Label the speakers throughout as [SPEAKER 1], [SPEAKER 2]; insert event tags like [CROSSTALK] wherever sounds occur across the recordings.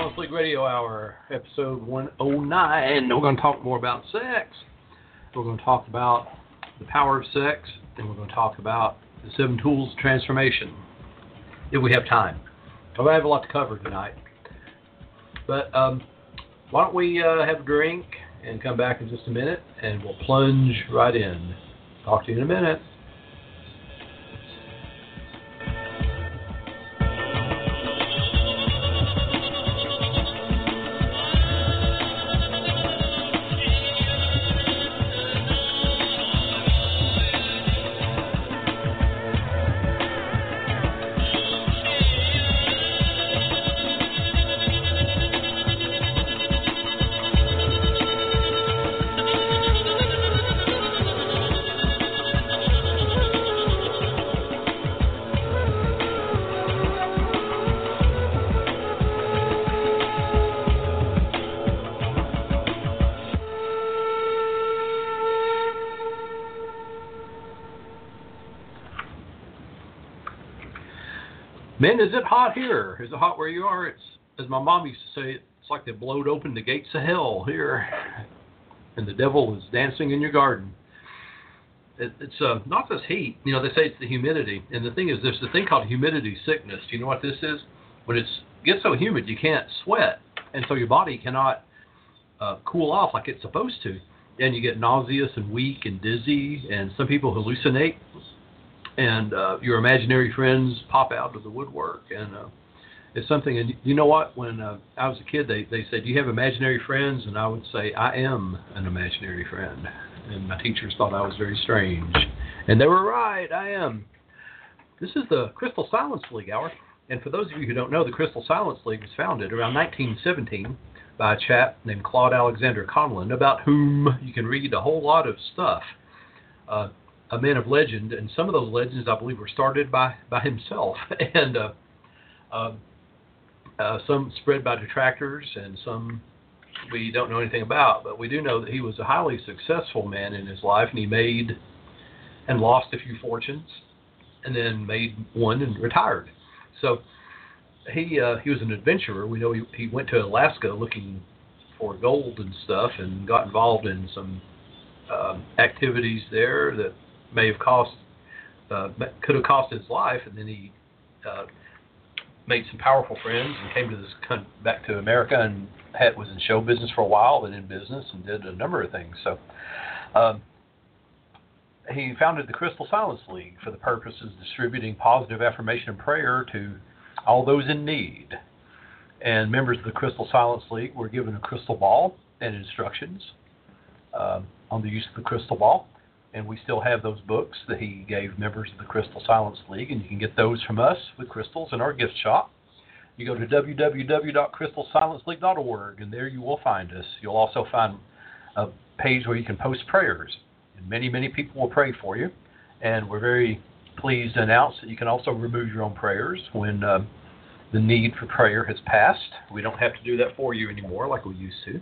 [SPEAKER 1] Silence League Radio Hour, episode 109. We're going to talk more about sex. We're going to talk about the power of sex, and we're going to talk about the seven tools of transformation, if we have time. I have a lot to cover tonight. But um, why don't we uh, have a drink and come back in just a minute, and we'll plunge right in. Talk to you in a minute. Is it hot here? Is it hot where you are? It's as my mom used to say, it's like they blowed open the gates of hell here, and the devil is dancing in your garden. It, it's uh, not this heat. You know, they say it's the humidity, and the thing is, there's a thing called humidity sickness. Do you know what this is? When it gets so humid, you can't sweat, and so your body cannot uh, cool off like it's supposed to, and you get nauseous and weak and dizzy, and some people hallucinate and uh, your imaginary friends pop out of the woodwork, and uh, it's something. And you know what? When uh, I was a kid, they they said, "Do you have imaginary friends?" And I would say, "I am an imaginary friend." And my teachers thought I was very strange, and they were right. I am. This is the Crystal Silence League Hour, and for those of you who don't know, the Crystal Silence League was founded around 1917 by a chap named Claude Alexander Conlin, about whom you can read a whole lot of stuff. Uh, a man of legend, and some of those legends I believe were started by by himself, [LAUGHS] and uh, uh, uh, some spread by detractors, and some we don't know anything about. But we do know that he was a highly successful man in his life, and he made and lost a few fortunes, and then made one and retired. So he uh, he was an adventurer. We know he, he went to Alaska looking for gold and stuff, and got involved in some um, activities there that may have cost uh, could have cost his life, and then he uh, made some powerful friends and came to this back to America and had, was in show business for a while, then in business and did a number of things. So um, he founded the Crystal Silence League for the purpose of distributing positive affirmation and prayer to all those in need. And members of the Crystal Silence League were given a crystal ball and instructions uh, on the use of the crystal ball and we still have those books that he gave members of the Crystal Silence League, and you can get those from us with crystals in our gift shop. You go to www.crystalsilenceleague.org, and there you will find us. You'll also find a page where you can post prayers, and many, many people will pray for you. And we're very pleased to announce that you can also remove your own prayers when uh, the need for prayer has passed. We don't have to do that for you anymore like we used to.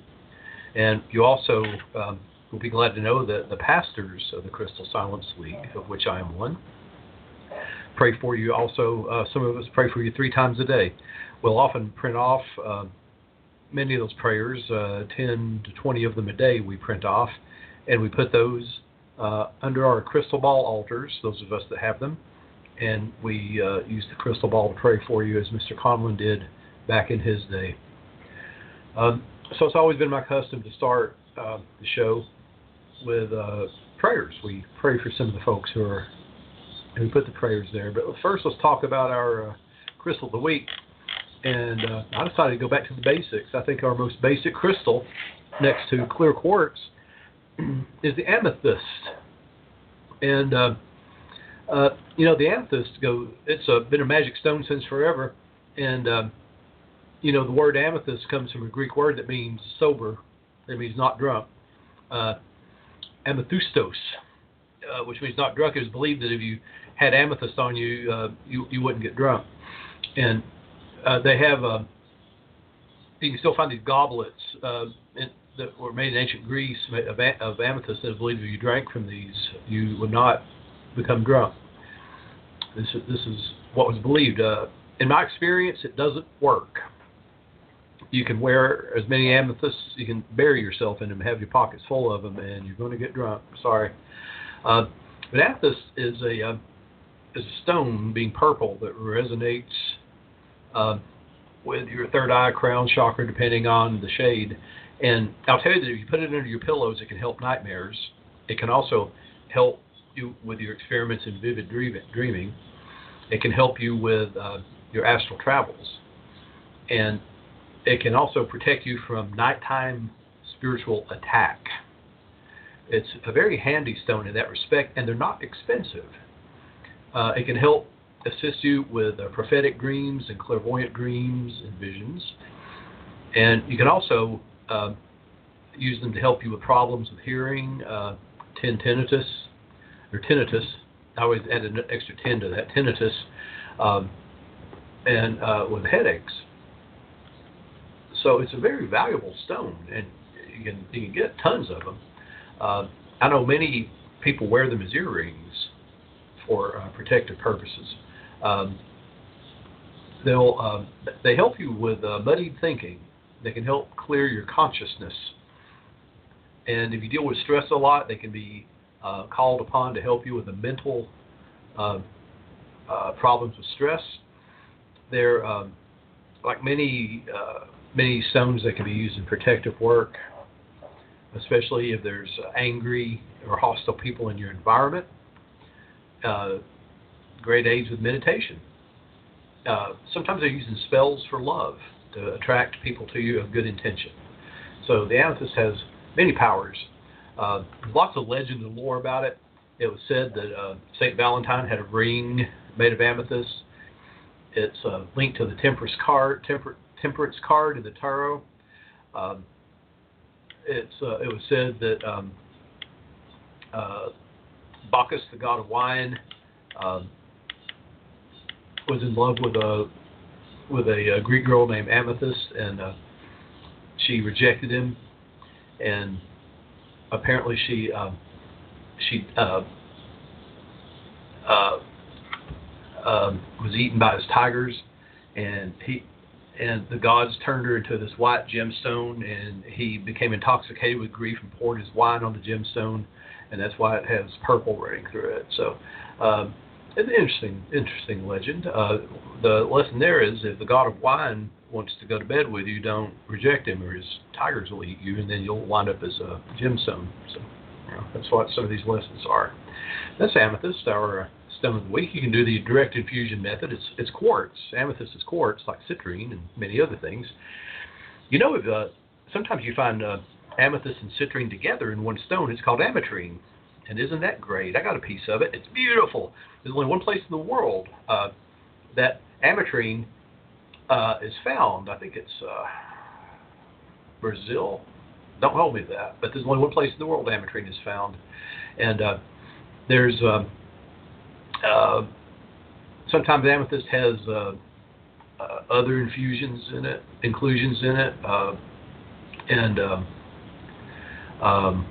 [SPEAKER 1] And you also um, We'll be glad to know that the pastors of the Crystal Silence League, of which I am one, pray for you. Also, uh, some of us pray for you three times a day. We'll often print off uh, many of those prayers, uh, 10 to 20 of them a day, we print off, and we put those uh, under our crystal ball altars, those of us that have them, and we uh, use the crystal ball to pray for you as Mr. Conlin did back in his day. Um, so it's always been my custom to start uh, the show with uh, prayers. We pray for some of the folks who are, we put the prayers there. But first, let's talk about our uh, crystal of the week. And uh, I decided to go back to the basics. I think our most basic crystal, next to clear quartz, [CLEARS THROAT] is the amethyst. And uh, uh, you know, the amethyst go. It's a, been a magic stone since forever, and uh, you know, the word amethyst comes from a Greek word that means sober. It means not drunk. Uh, amethystos, uh, which means not drunk. It was believed that if you had amethyst on you, uh, you you wouldn't get drunk. And uh, they have uh, you can still find these goblets uh, in, that were made in ancient Greece of, of amethyst that believed if you drank from these, you would not become drunk. This this is what was believed. Uh, in my experience, it doesn't work. You can wear as many amethysts, you can bury yourself in them, have your pockets full of them, and you're going to get drunk. Sorry. Uh, but amethyst is a uh, is a stone, being purple, that resonates uh, with your third eye, crown chakra, depending on the shade. And I'll tell you that if you put it under your pillows, it can help nightmares. It can also help you with your experiments in vivid dreaming. It can help you with uh, your astral travels. And it can also protect you from nighttime spiritual attack. It's a very handy stone in that respect, and they're not expensive. Uh, it can help assist you with uh, prophetic dreams and clairvoyant dreams and visions. And you can also uh, use them to help you with problems with hearing, uh, tinnitus, or tinnitus. I always add an extra 10 to that, tinnitus, um, and uh, with headaches. So it's a very valuable stone, and you can, you can get tons of them. Uh, I know many people wear them as earrings for uh, protective purposes. Um, they'll um, they help you with uh, muddied thinking. They can help clear your consciousness. And if you deal with stress a lot, they can be uh, called upon to help you with the mental uh, uh problems with stress. They're um, like many uh, many stones that can be used in protective work, especially if there's angry or hostile people in your environment. Uh, great aids with meditation. Uh, sometimes they're using spells for love to attract people to you of good intention. So the amethyst has many powers. Uh, lots of legend and lore about it. It was said that uh, Saint Valentine had a ring made of amethyst. It's uh, linked to the temperance card, temper, temperance card in the tarot. Um, it's uh, it was said that um, uh, Bacchus, the god of wine, um, was in love with a with a, a Greek girl named Amethyst, and uh, she rejected him, and apparently she um, she uh, uh, um, was eaten by his tigers, and he and the gods turned her into this white gemstone, and he became intoxicated with grief and poured his wine on the gemstone, and that's why it has purple running through it. So. Um, an interesting, interesting legend. Uh, the lesson there is if the god of wine wants to go to bed with you, don't reject him, or his tigers will eat you, and then you'll wind up as a gemstone. So, you know, that's what some of these lessons are. That's amethyst, our stone of the week. You can do the direct infusion method. It's it's quartz. Amethyst is quartz, like citrine and many other things. You know, uh, sometimes you find uh, amethyst and citrine together in one stone. It's called ametrine. And isn't that great? I got a piece of it. It's beautiful. There's only one place in the world uh, that ametrine uh, is found. I think it's uh, Brazil. Don't hold me to that, but there's only one place in the world ametrine is found, and uh, there's um, uh, sometimes amethyst has uh, other infusions in it, inclusions in it, and um, um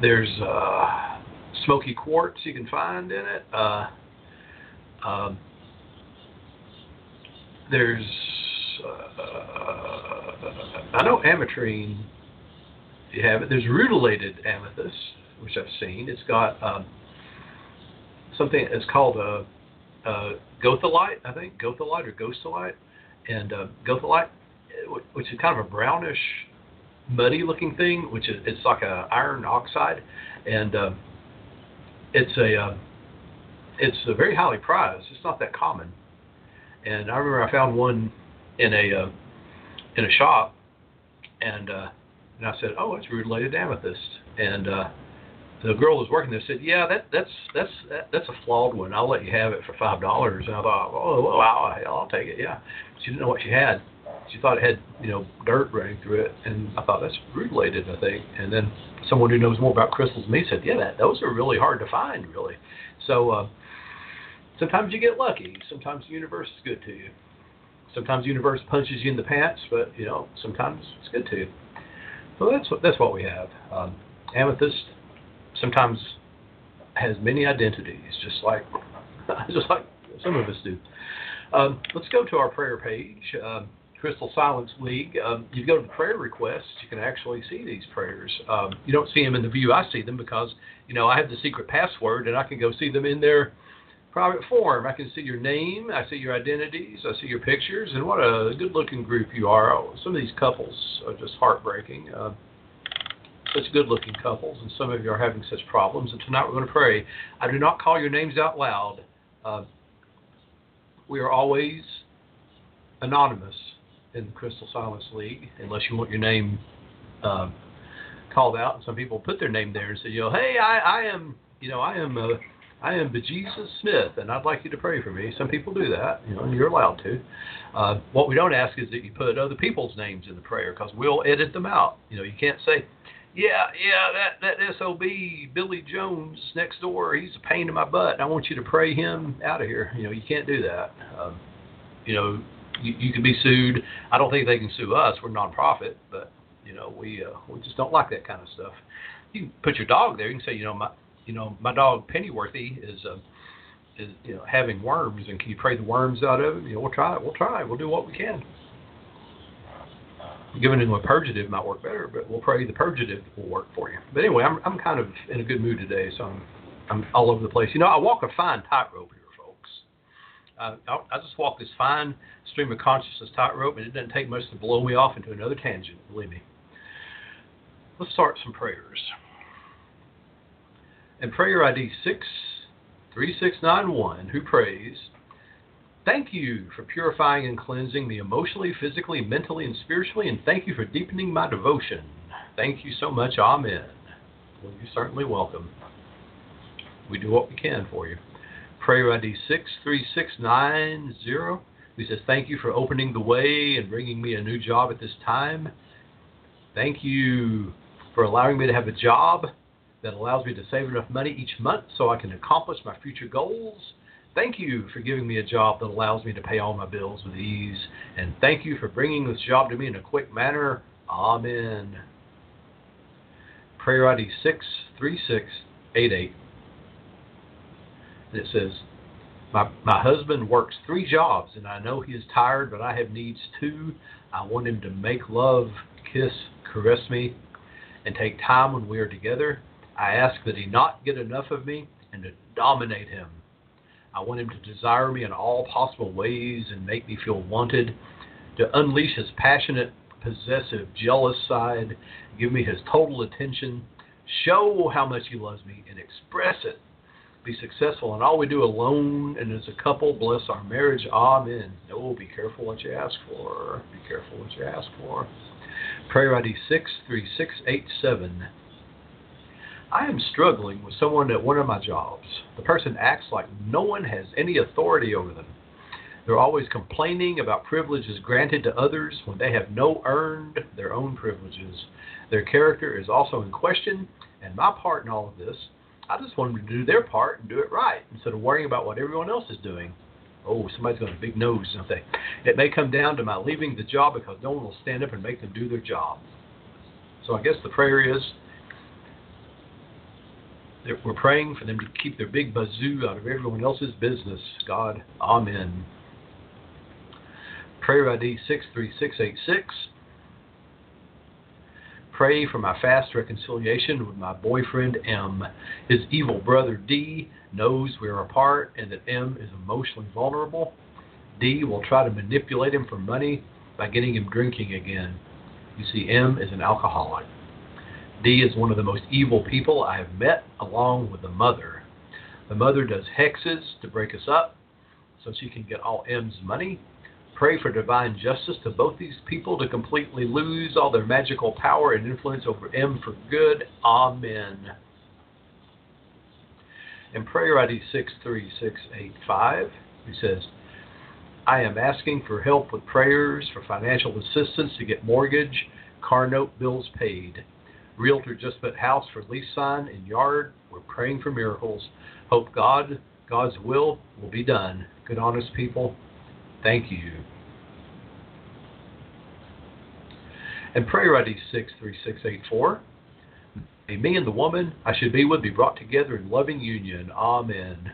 [SPEAKER 1] there's uh, smoky quartz you can find in it. Uh, um, there's uh, I know ametrine. You have it. There's rutilated amethyst, which I've seen. It's got um, something. It's called a, a gothalite, I think, gothalite or ghostolite, and uh, gothalite, which is kind of a brownish muddy looking thing, which is it's like a iron oxide, and uh, it's a uh, it's a very highly prized. It's not that common, and I remember I found one in a uh, in a shop, and uh, and I said, oh, it's rutilated amethyst, and uh, the girl who was working there said, yeah, that that's that's that, that's a flawed one. I'll let you have it for five dollars. And I thought, oh wow, I'll take it. Yeah, she didn't know what she had she thought it had you know dirt running through it, and I thought that's rutilated, I think. And then someone who knows more about crystals than me said, yeah, that those are really hard to find, really. So uh, sometimes you get lucky. Sometimes the universe is good to you. Sometimes the universe punches you in the pants, but you know sometimes it's good to you. So that's what that's what we have. Um, amethyst sometimes has many identities, just like [LAUGHS] just like some of us do. Um, let's go to our prayer page, um, Crystal Silence League. Um, you go to the prayer requests, you can actually see these prayers. Um, you don't see them in the view I see them because, you know, I have the secret password and I can go see them in their private form. I can see your name, I see your identities, I see your pictures, and what a good looking group you are. Oh, some of these couples are just heartbreaking. Uh, such good looking couples, and some of you are having such problems. And tonight we're going to pray. I do not call your names out loud. Uh, we are always anonymous in the Crystal Silence League, unless you want your name uh, called out. And some people put their name there and say, you know, hey, I, I am, you know, I am. Uh, I am Jesus Smith, and I'd like you to pray for me. Some people do that, you know, and you're allowed to. Uh, what we don't ask is that you put other people's names in the prayer because we'll edit them out. You know, you can't say, yeah, yeah, that that SOB Billy Jones next door, he's a pain in my butt. I want you to pray him out of here. You know, you can't do that. Um, you know, you, you can be sued. I don't think they can sue us. We're nonprofit, but you know, we uh, we just don't like that kind of stuff. You can put your dog there. You can say, you know, my you know, my dog Pennyworthy is uh, is you know having worms, and can you pray the worms out of him? You know, we'll try. We'll try. We'll do what we can. Giving him a purgative might work better, but we'll pray the purgative will work for you. But anyway, I'm I'm kind of in a good mood today, so I'm I'm all over the place. You know, I walk a fine tightrope here, folks. Uh, I, I just walk this fine stream of consciousness tightrope, and it doesn't take much to blow me off into another tangent. Believe me. Let's start some prayers. And prayer ID 63691, who prays, Thank you for purifying and cleansing me emotionally, physically, mentally, and spiritually, and thank you for deepening my devotion. Thank you so much. Amen. Well, you're certainly welcome. We do what we can for you. Prayer ID 63690, who says, Thank you for opening the way and bringing me a new job at this time. Thank you for allowing me to have a job that allows me to save enough money each month so I can accomplish my future goals. Thank you for giving me a job that allows me to pay all my bills with ease. And thank you for bringing this job to me in a quick manner. Amen. Prayer ID 63688. And it says, my, my husband works three jobs, and I know he is tired, but I have needs too. I want him to make love, kiss, caress me, and take time when we are together. I ask that he not get enough of me and to dominate him. I want him to desire me in all possible ways and make me feel wanted, to unleash his passionate, possessive, jealous side, give me his total attention, show how much he loves me, and express it. Be successful in all we do alone and as a couple. Bless our marriage. Amen. Oh, be careful what you ask for. Be careful what you ask for. Prayer ID 63687. I am struggling with someone at one of my jobs. The person acts like no one has any authority over them. They're always complaining about privileges granted to others when they have no earned their own privileges. Their character is also in question, and my part in all of this, I just want them to do their part and do it right instead of worrying about what everyone else is doing. Oh, somebody's got a big nose, don't they? It may come down to my leaving the job because no one will stand up and make them do their job. So I guess the prayer is we're praying for them to keep their big bazoo out of everyone else's business. God, Amen. Prayer ID 63686. Pray for my fast reconciliation with my boyfriend M. His evil brother D knows we're apart and that M is emotionally vulnerable. D will try to manipulate him for money by getting him drinking again. You see, M is an alcoholic. D is one of the most evil people I have met, along with the mother. The mother does hexes to break us up so she can get all M's money. Pray for divine justice to both these people to completely lose all their magical power and influence over M for good. Amen. In prayer ID 63685, he says, I am asking for help with prayers for financial assistance to get mortgage, car note bills paid. Realtor just put house for lease sign and yard. We're praying for miracles. Hope God, God's will will be done. Good, honest people, thank you. And prayer ID 63684. May me and the woman I should be with be brought together in loving union. Amen.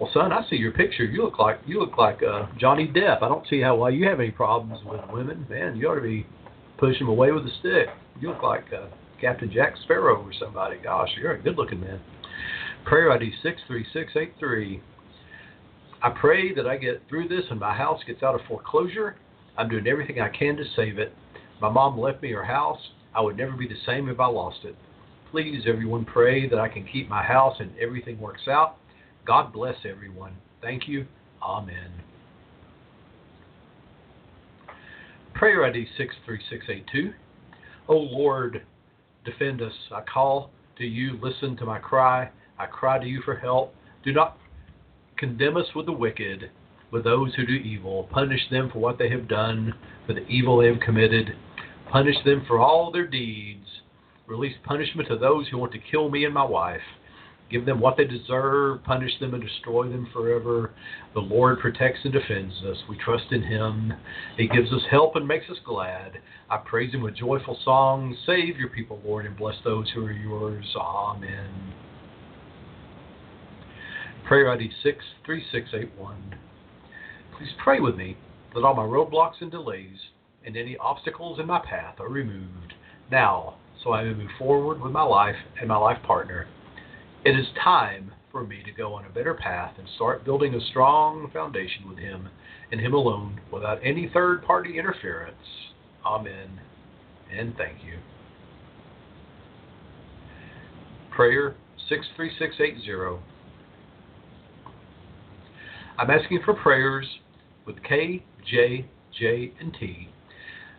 [SPEAKER 1] Well, son, I see your picture. You look like you look like uh, Johnny Depp. I don't see how why you have any problems with women, man. You ought to be pushing him away with a stick. You look like uh, Captain Jack Sparrow or somebody. Gosh, you're a good-looking man. Prayer ID six three six eight three. I pray that I get through this and my house gets out of foreclosure. I'm doing everything I can to save it. My mom left me her house. I would never be the same if I lost it. Please, everyone, pray that I can keep my house and everything works out. God bless everyone. Thank you. Amen. Prayer ID 63682. O Lord, defend us. I call to you. Listen to my cry. I cry to you for help. Do not condemn us with the wicked, with those who do evil. Punish them for what they have done, for the evil they have committed. Punish them for all their deeds. Release punishment to those who want to kill me and my wife. Give them what they deserve, punish them and destroy them forever. The Lord protects and defends us. We trust in Him. He gives us help and makes us glad. I praise Him with joyful songs. Save your people, Lord, and bless those who are yours. Amen. Prayer ID 63681. Please pray with me that all my roadblocks and delays and any obstacles in my path are removed now so I may move forward with my life and my life partner. It is time for me to go on a better path and start building a strong foundation with Him and Him alone without any third party interference. Amen. And thank you. Prayer 63680. I'm asking for prayers with K, J, J, and T.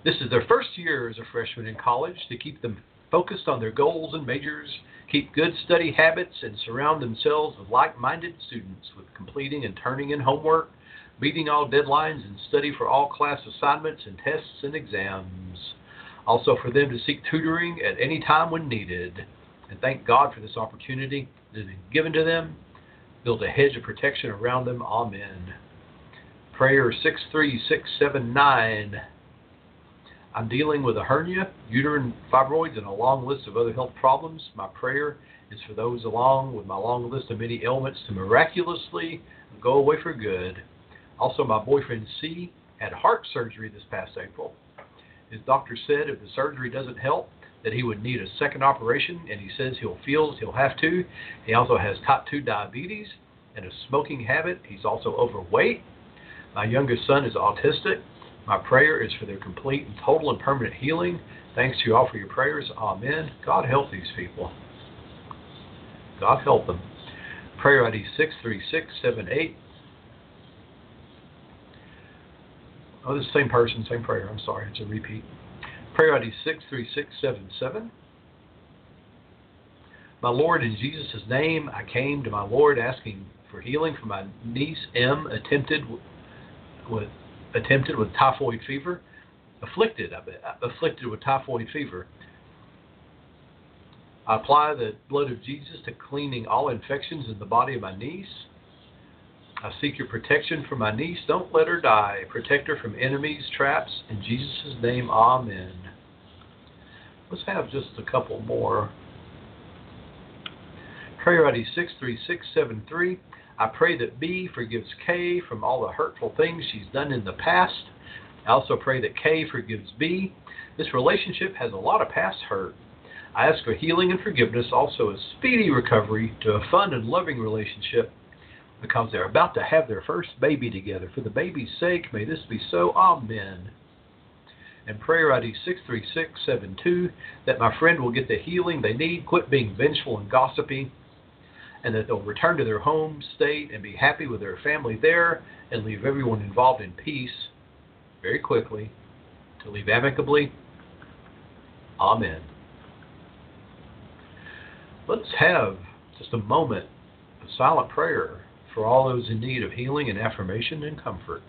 [SPEAKER 1] This is their first year as a freshman in college to keep them focused on their goals and majors keep good study habits, and surround themselves with like minded students with completing and turning in homework, meeting all deadlines, and study for all class assignments and tests and exams. Also, for them to seek tutoring at any time when needed. And thank God for this opportunity that been given to them. Build a hedge of protection around them. Amen. Prayer 63679. I'm dealing with a hernia, uterine fibroids, and a long list of other health problems. My prayer is for those along with my long list of many ailments to miraculously go away for good. Also, my boyfriend C had heart surgery this past April. His doctor said if the surgery doesn't help, that he would need a second operation, and he says he'll feels he'll have to. He also has type 2 diabetes and a smoking habit. He's also overweight. My youngest son is autistic. My prayer is for their complete and total and permanent healing. Thanks to you all for your prayers. Amen. God help these people. God help them. Prayer ID 63678. Oh, this same person, same prayer. I'm sorry, it's a repeat. Prayer ID 63677. My Lord, in Jesus' name, I came to my Lord asking for healing for my niece M, attempted with attempted with typhoid fever, afflicted, afflicted with typhoid fever. I apply the blood of Jesus to cleaning all infections in the body of my niece. I seek your protection for my niece. Don't let her die. Protect her from enemies, traps. In Jesus' name, amen. Let's have just a couple more. Prayer ID 63673. I pray that B forgives K from all the hurtful things she's done in the past. I also pray that K forgives B. This relationship has a lot of past hurt. I ask for healing and forgiveness, also a speedy recovery to a fun and loving relationship because they're about to have their first baby together. For the baby's sake, may this be so. Amen. And prayer ID 63672 that my friend will get the healing they need, quit being vengeful and gossipy, and that they'll return to their home state and be happy with their family there and leave everyone involved in peace very quickly to leave amicably. Amen. Let's have just a moment of silent prayer for all those in need of healing and affirmation and comfort.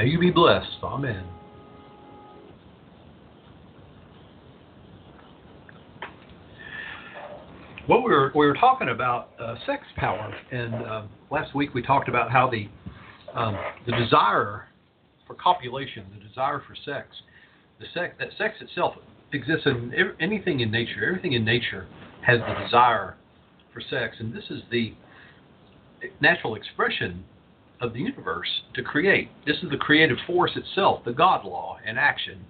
[SPEAKER 1] May you be blessed. Amen. Well, we were we were talking about uh, sex power, and uh, last week we talked about how the um, the desire for copulation, the desire for sex, the sex that sex itself exists in anything in nature. Everything in nature has the desire for sex, and this is the natural expression of the universe to create. This is the creative force itself, the God law in action.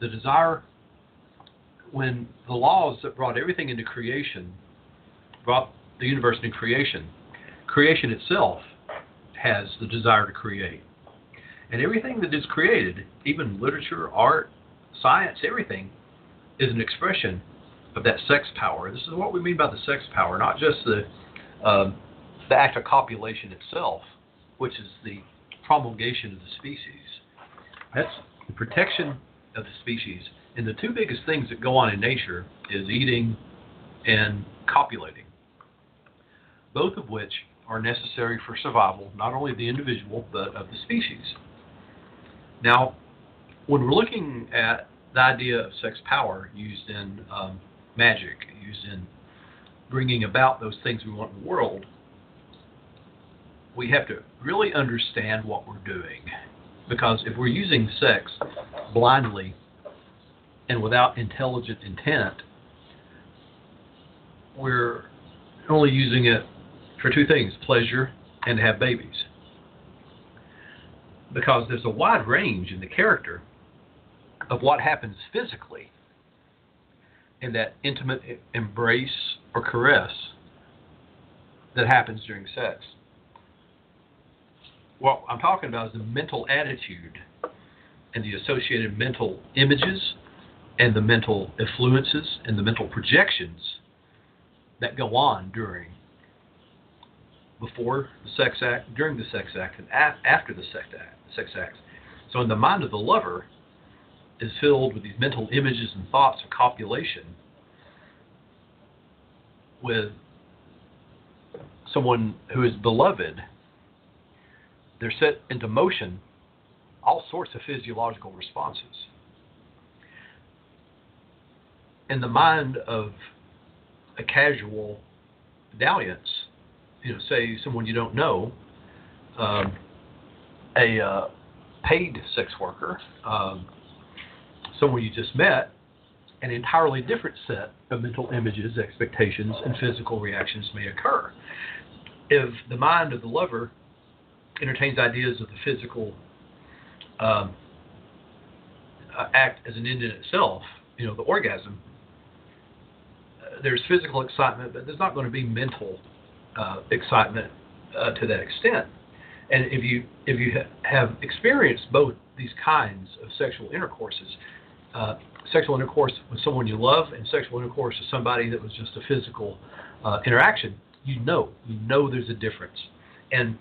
[SPEAKER 1] The desire, when the laws that brought everything into creation, brought the universe into creation, creation itself has the desire to create. And everything that is created, even literature, art, science, everything, is an expression of that sex power. This is what we mean by the sex power, not just the uh, the act of copulation itself, which is the promulgation of the species. That's the protection of the species. And the two biggest things that go on in nature is eating and copulating, both of which are necessary for survival, not only of the individual, but of the species. Now, when we're looking at the idea of sex power used in um, magic, used in bringing about those things we want in the world, we have to really understand what we're doing. Because if we're using sex blindly and without intelligent intent, we're only using it for two things pleasure and to have babies. Because there's a wide range in the character of what happens physically in that intimate embrace or caress that happens during sex what I'm talking about is the mental attitude and the associated mental images and the mental influences and the mental projections that go on during before the sex act, during the sex act, and after the sex act, sex act. So, in the mind of the lover is filled with these mental images and thoughts of copulation with someone who is beloved they're set into motion all sorts of physiological responses. In the mind of a casual dalliance, you know, say someone you don't know, um, a uh, paid sex worker, um, someone you just met, an entirely different set of mental images, expectations, and physical reactions may occur. If the mind of the lover entertains ideas of the physical um, uh, act as an end in itself, you know, the orgasm, uh, there's physical excitement, but there's not going to be mental uh, excitement uh, to that extent. And if you if you ha- have experienced both these kinds of sexual intercourses, uh, sexual intercourse with someone you love and sexual intercourse with somebody that was just a physical interaction, you know you know there's a difference. And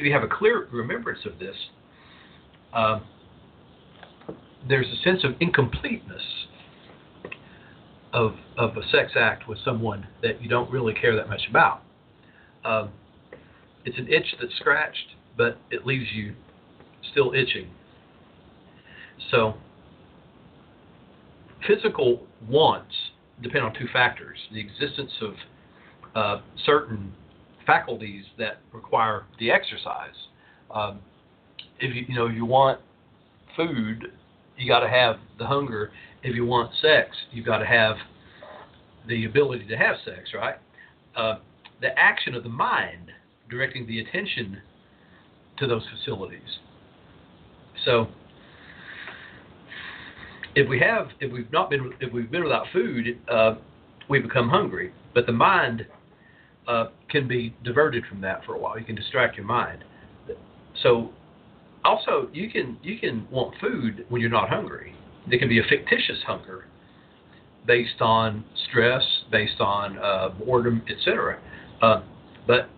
[SPEAKER 1] if you have a clear remembrance of this, uh, there's a sense of incompleteness of of a sex act with someone that you don't really care that much about. Um, it's an itch that's scratched, but it leaves you still itching. So, physical wants depend on two factors: the existence of uh, certain faculties that require the exercise. Um, if you you know you want food, you got to have the hunger. If you want sex, you've got to have the ability to have sex, right? Uh, the action of the mind directing the attention to those facilities. So, if we have, if we've not been, if we've been without food, uh, we become hungry. But the mind uh, can be diverted from that for a while. You can distract your mind. So, also you can you can want food when you're not hungry. There can be a fictitious hunger based on stress, based on uh, boredom, etc. Uh, but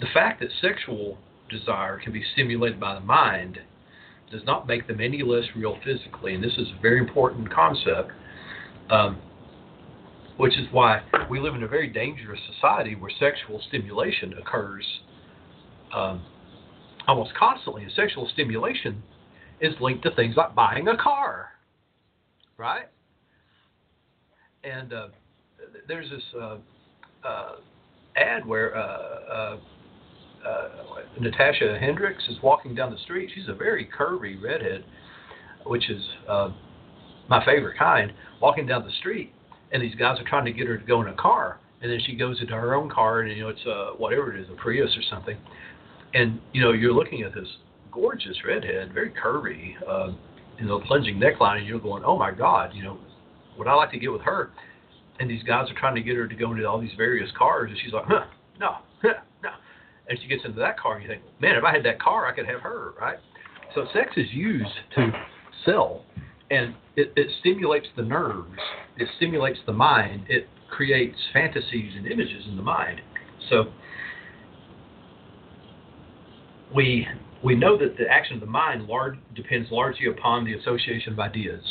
[SPEAKER 1] the fact that sexual desire can be stimulated by the mind does not make them any less real physically, and this is a very important concept. Um, which is why we live in a very dangerous society where sexual stimulation occurs um, almost constantly. And sexual stimulation is linked to things like buying a car, right? And uh, there's this uh, uh, ad where uh, uh, uh, Natasha Hendricks is walking down the street. She's a very curvy redhead, which is my favorite kind. Walking down the street, and these guys are trying to get her to go in a car, and then she goes into her own car, and you know it's a whatever it is, a Prius or something, and you know you're looking at this gorgeous redhead, very curvy, uh, you know, plunging neckline, and you're going, oh my God, you know, would I like to get with her? And these guys are trying to get her to go into all these various cars, and she's like, huh, no, huh, no. And she gets into that car, and you think, man, if I had that car, I could have her, right? So sex is used to sell, and it, it stimulates the nerves, it stimulates the mind, it creates fantasies and images in the mind. So we we know that the action of the mind large, depends largely upon the association of ideas.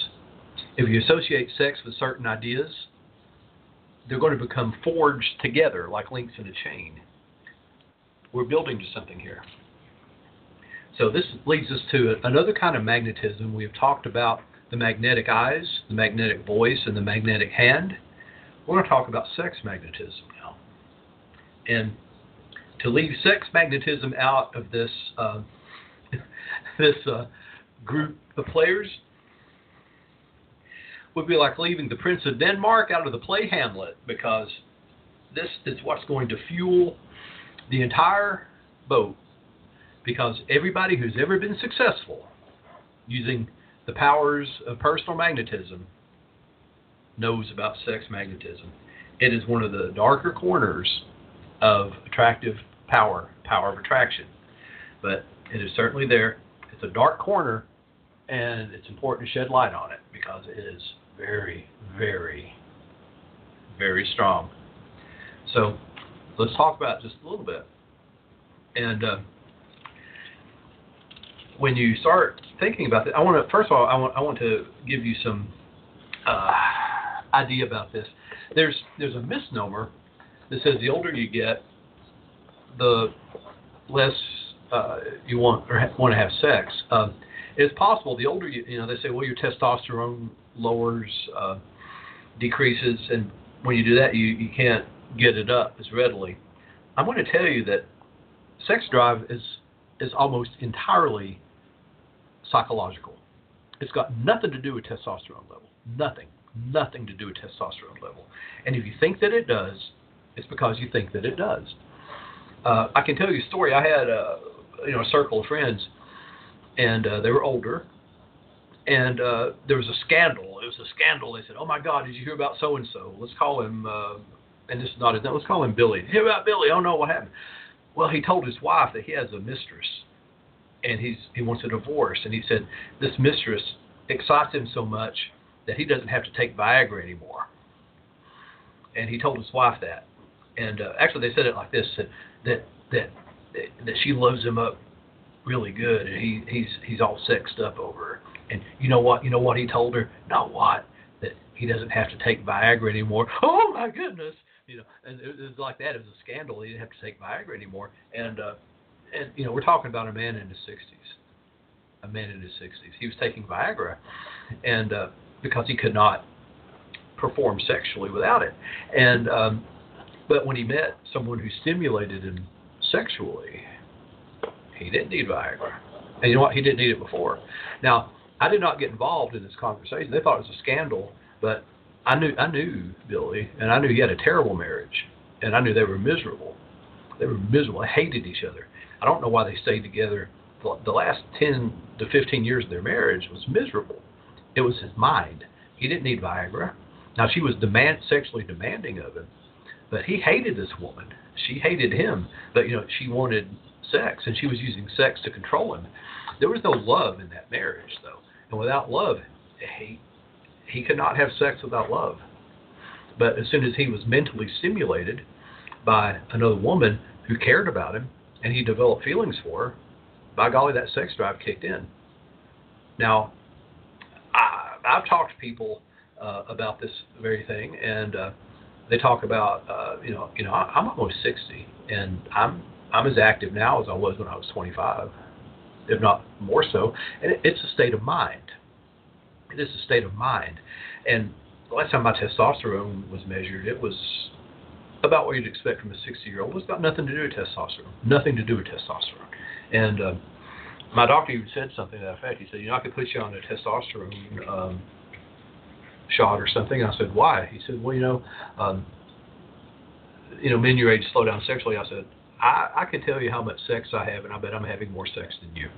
[SPEAKER 1] If you associate sex with certain ideas, they're going to become forged together like links in a chain. We're building to something here. So this leads us to another kind of magnetism. We have talked about the magnetic eyes, the magnetic voice, and the magnetic hand. We're going to talk about sex magnetism now. And to leave sex magnetism out of this uh, [LAUGHS] this uh, group of players would be like leaving the Prince of Denmark out of the play Hamlet because this is what's going to fuel the entire boat. Because everybody who's ever been successful using the powers of personal magnetism knows about sex magnetism. It is one of the darker corners of attractive power, power of attraction. But it is certainly there. It's a dark corner, and it's important to shed light on it because it is very, very, very strong. So let's talk about just a little bit. And uh, when you start thinking about it, I want to first of all, I want I want to give you some uh, idea about this. There's there's a misnomer that says the older you get, the less uh, you want or ha- want to have sex. Uh, it's possible the older you, you know, they say, well, your testosterone lowers, uh, decreases, and when you do that, you you can't get it up as readily. I'm going to tell you that sex drive is is almost entirely psychological. It's got nothing to do with testosterone level. Nothing. Nothing to do with testosterone level. And if you think that it does, it's because you think that it does. Uh, I can tell you a story. I had a you know a circle of friends, and uh, they were older, and uh, there was a scandal. It was a scandal. They said, "Oh my God, did you hear about so and so? Let's call him." Uh, and this is not his name. Let's call him Billy. Did you hear about Billy? Oh no, what happened? Well, he told his wife that he has a mistress, and he's he wants a divorce. And he said this mistress excites him so much that he doesn't have to take Viagra anymore. And he told his wife that. And uh, actually, they said it like this: that that that that she loves him up really good, and he he's he's all sexed up over her. And you know what? You know what he told her? Not what that he doesn't have to take Viagra anymore. [LAUGHS] Oh my goodness! You know, and it was like that. It was a scandal. He didn't have to take Viagra anymore. And uh, and you know, we're talking about a man in his 60s. A man in his 60s. He was taking Viagra, and uh, because he could not perform sexually without it. And um, but when he met someone who stimulated him sexually, he didn't need Viagra. And you know what? He didn't need it before. Now, I did not get involved in this conversation. They thought it was a scandal, but I knew I knew Billy, and I knew he had a terrible marriage, and I knew they were miserable. They were miserable. They hated each other. I don't know why they stayed together. The last 10 to 15 years of their marriage was miserable. It was his mind. He didn't need Viagra. Now she was demand sexually demanding of him, but he hated this woman. She hated him, but you know she wanted sex, and she was using sex to control him. There was no love in that marriage, though, and without love, he he could not have sex without love. But as soon as he was mentally stimulated by another woman who cared about him, and he developed feelings for her, by golly, that sex drive kicked in. Now, I, I've talked to people uh, about this very thing, and uh, they talk about, uh, you know, you know, I'm almost 60, and I'm I'm as active now as I was when I was 25, if not more so. And it, it's a state of mind. It is a state of mind. And the last time my testosterone was measured, it was about what you'd expect from a 60 year old. It's got nothing to do with testosterone. Nothing to do with testosterone. And uh, my doctor even said something to that effect. He said, you know, I could put you on a testosterone um, shot or something. I said, why? He said, well, you know, um, you know, men your age slow down sexually. I said, I, I can tell you how much sex I have, and I bet I'm having more sex than you.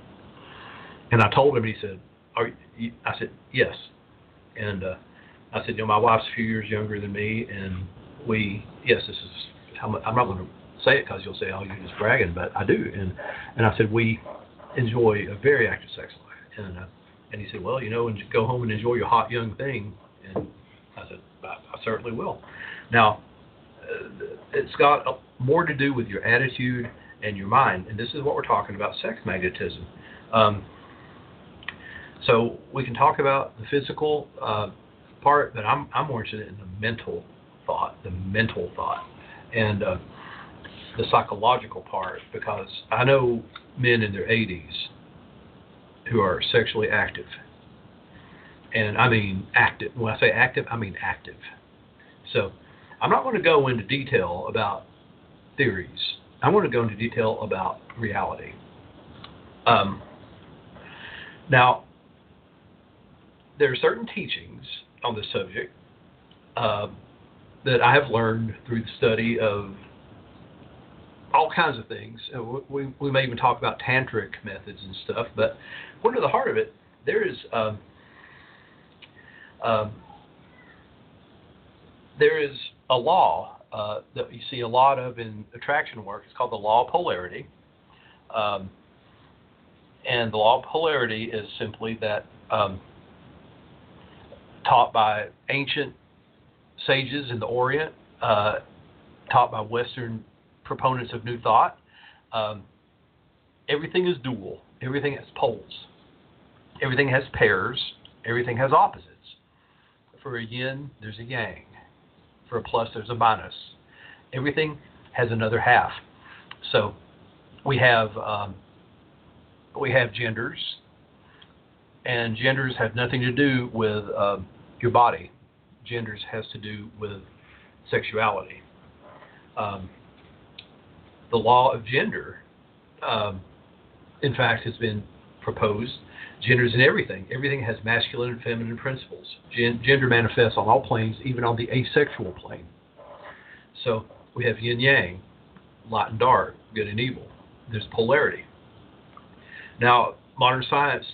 [SPEAKER 1] And I told him, and he said, Are you? I said, yes. And uh, I said, you know, my wife's a few years younger than me, and we, yes, this is how much, I'm not going to say it because you'll say, oh, you're just bragging, but I do. And and I said, we enjoy a very active sex life. And uh, and he said, well, you know, and go home and enjoy your hot young thing. And I said, I, I certainly will. Now, uh, it's got more to do with your attitude and your mind, and this is what we're talking about: sex magnetism. Um, so we can talk about the physical uh, part, but I'm I'm more interested in the mental thought, the mental thought, and uh, the psychological part because I know men in their 80s who are sexually active, and I mean active. When I say active, I mean active. So I'm not going to go into detail about theories. I want to go into detail about reality. Um, now, there are certain teachings on this subject uh, that I have learned through the study of all kinds of things. We, we may even talk about tantric methods and stuff, but going to the heart of it, there is um, um, there is a law uh, that you see a lot of in attraction work. It's called the law of polarity. Um, and the law of polarity is simply that um, taught by ancient sages in the Orient, uh, taught by Western proponents of New Thought. Um, everything is dual. Everything has poles. Everything has pairs. Everything has opposites. For a yin, there's a yang. For a plus, there's a minus. Everything has another half. So we have um, we have genders, and genders have nothing to do with uh, your body. Genders has to do with sexuality. Um, the law of gender, um, in fact, has been proposed. Genders in everything. Everything has masculine and feminine principles. Gen- gender manifests on all planes, even on the asexual plane. So we have yin yang, light and dark, good and evil. There's polarity. Now, modern science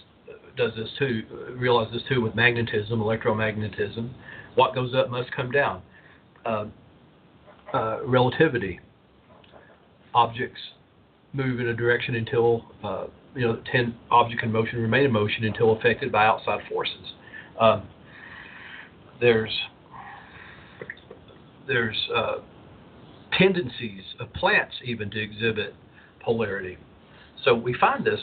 [SPEAKER 1] does this too, realize this too with magnetism, electromagnetism. What goes up must come down. Uh, uh, relativity. Objects move in a direction until uh, you know, ten object in motion remain in motion until affected by outside forces. Um, there's there's uh, tendencies of plants even to exhibit polarity. So we find this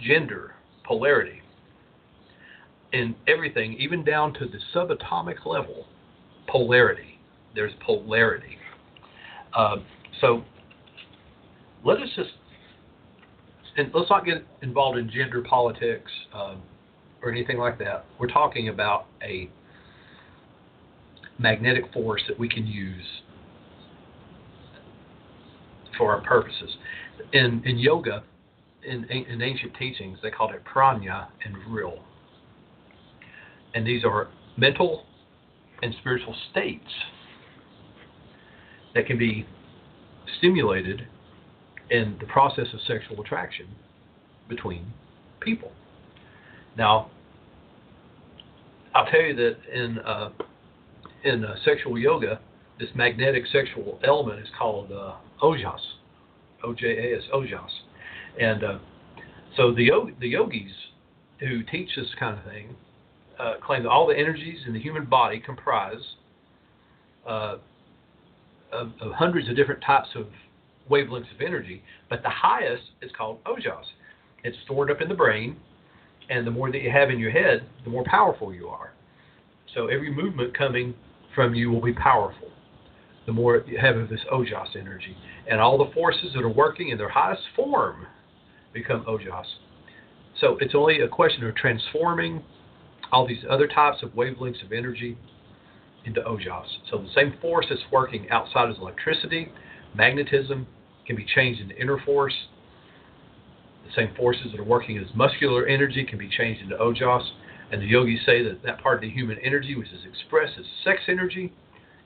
[SPEAKER 1] gender polarity in everything, even down to the subatomic level. Polarity. There's polarity. Uh, so let us just and let's not get involved in gender politics um, or anything like that. We're talking about a magnetic force that we can use for our purposes. In in yoga, in in ancient teachings, they called it prana and vril, and these are mental and spiritual states that can be stimulated in the process of sexual attraction between people. Now, I'll tell you that in uh, in uh, sexual yoga, this magnetic sexual element is called uh, ojas, O J A S, ojas, and uh, so the the yogis who teach this kind of thing uh, claim that all the energies in the human body comprise uh, of, of hundreds of different types of wavelengths of energy, but the highest is called ojas. It's stored up in the brain, and the more that you have in your head, the more powerful you are. So every movement coming from you will be powerful. the more you have of this ojas energy. And all the forces that are working in their highest form become ojas. So it's only a question of transforming all these other types of wavelengths of energy into ojas. So the same force that's working outside as electricity, magnetism, can be changed into inner force. The same forces that are working as muscular energy can be changed into ojas. And the yogis say that that part of the human energy, which is expressed as sex energy,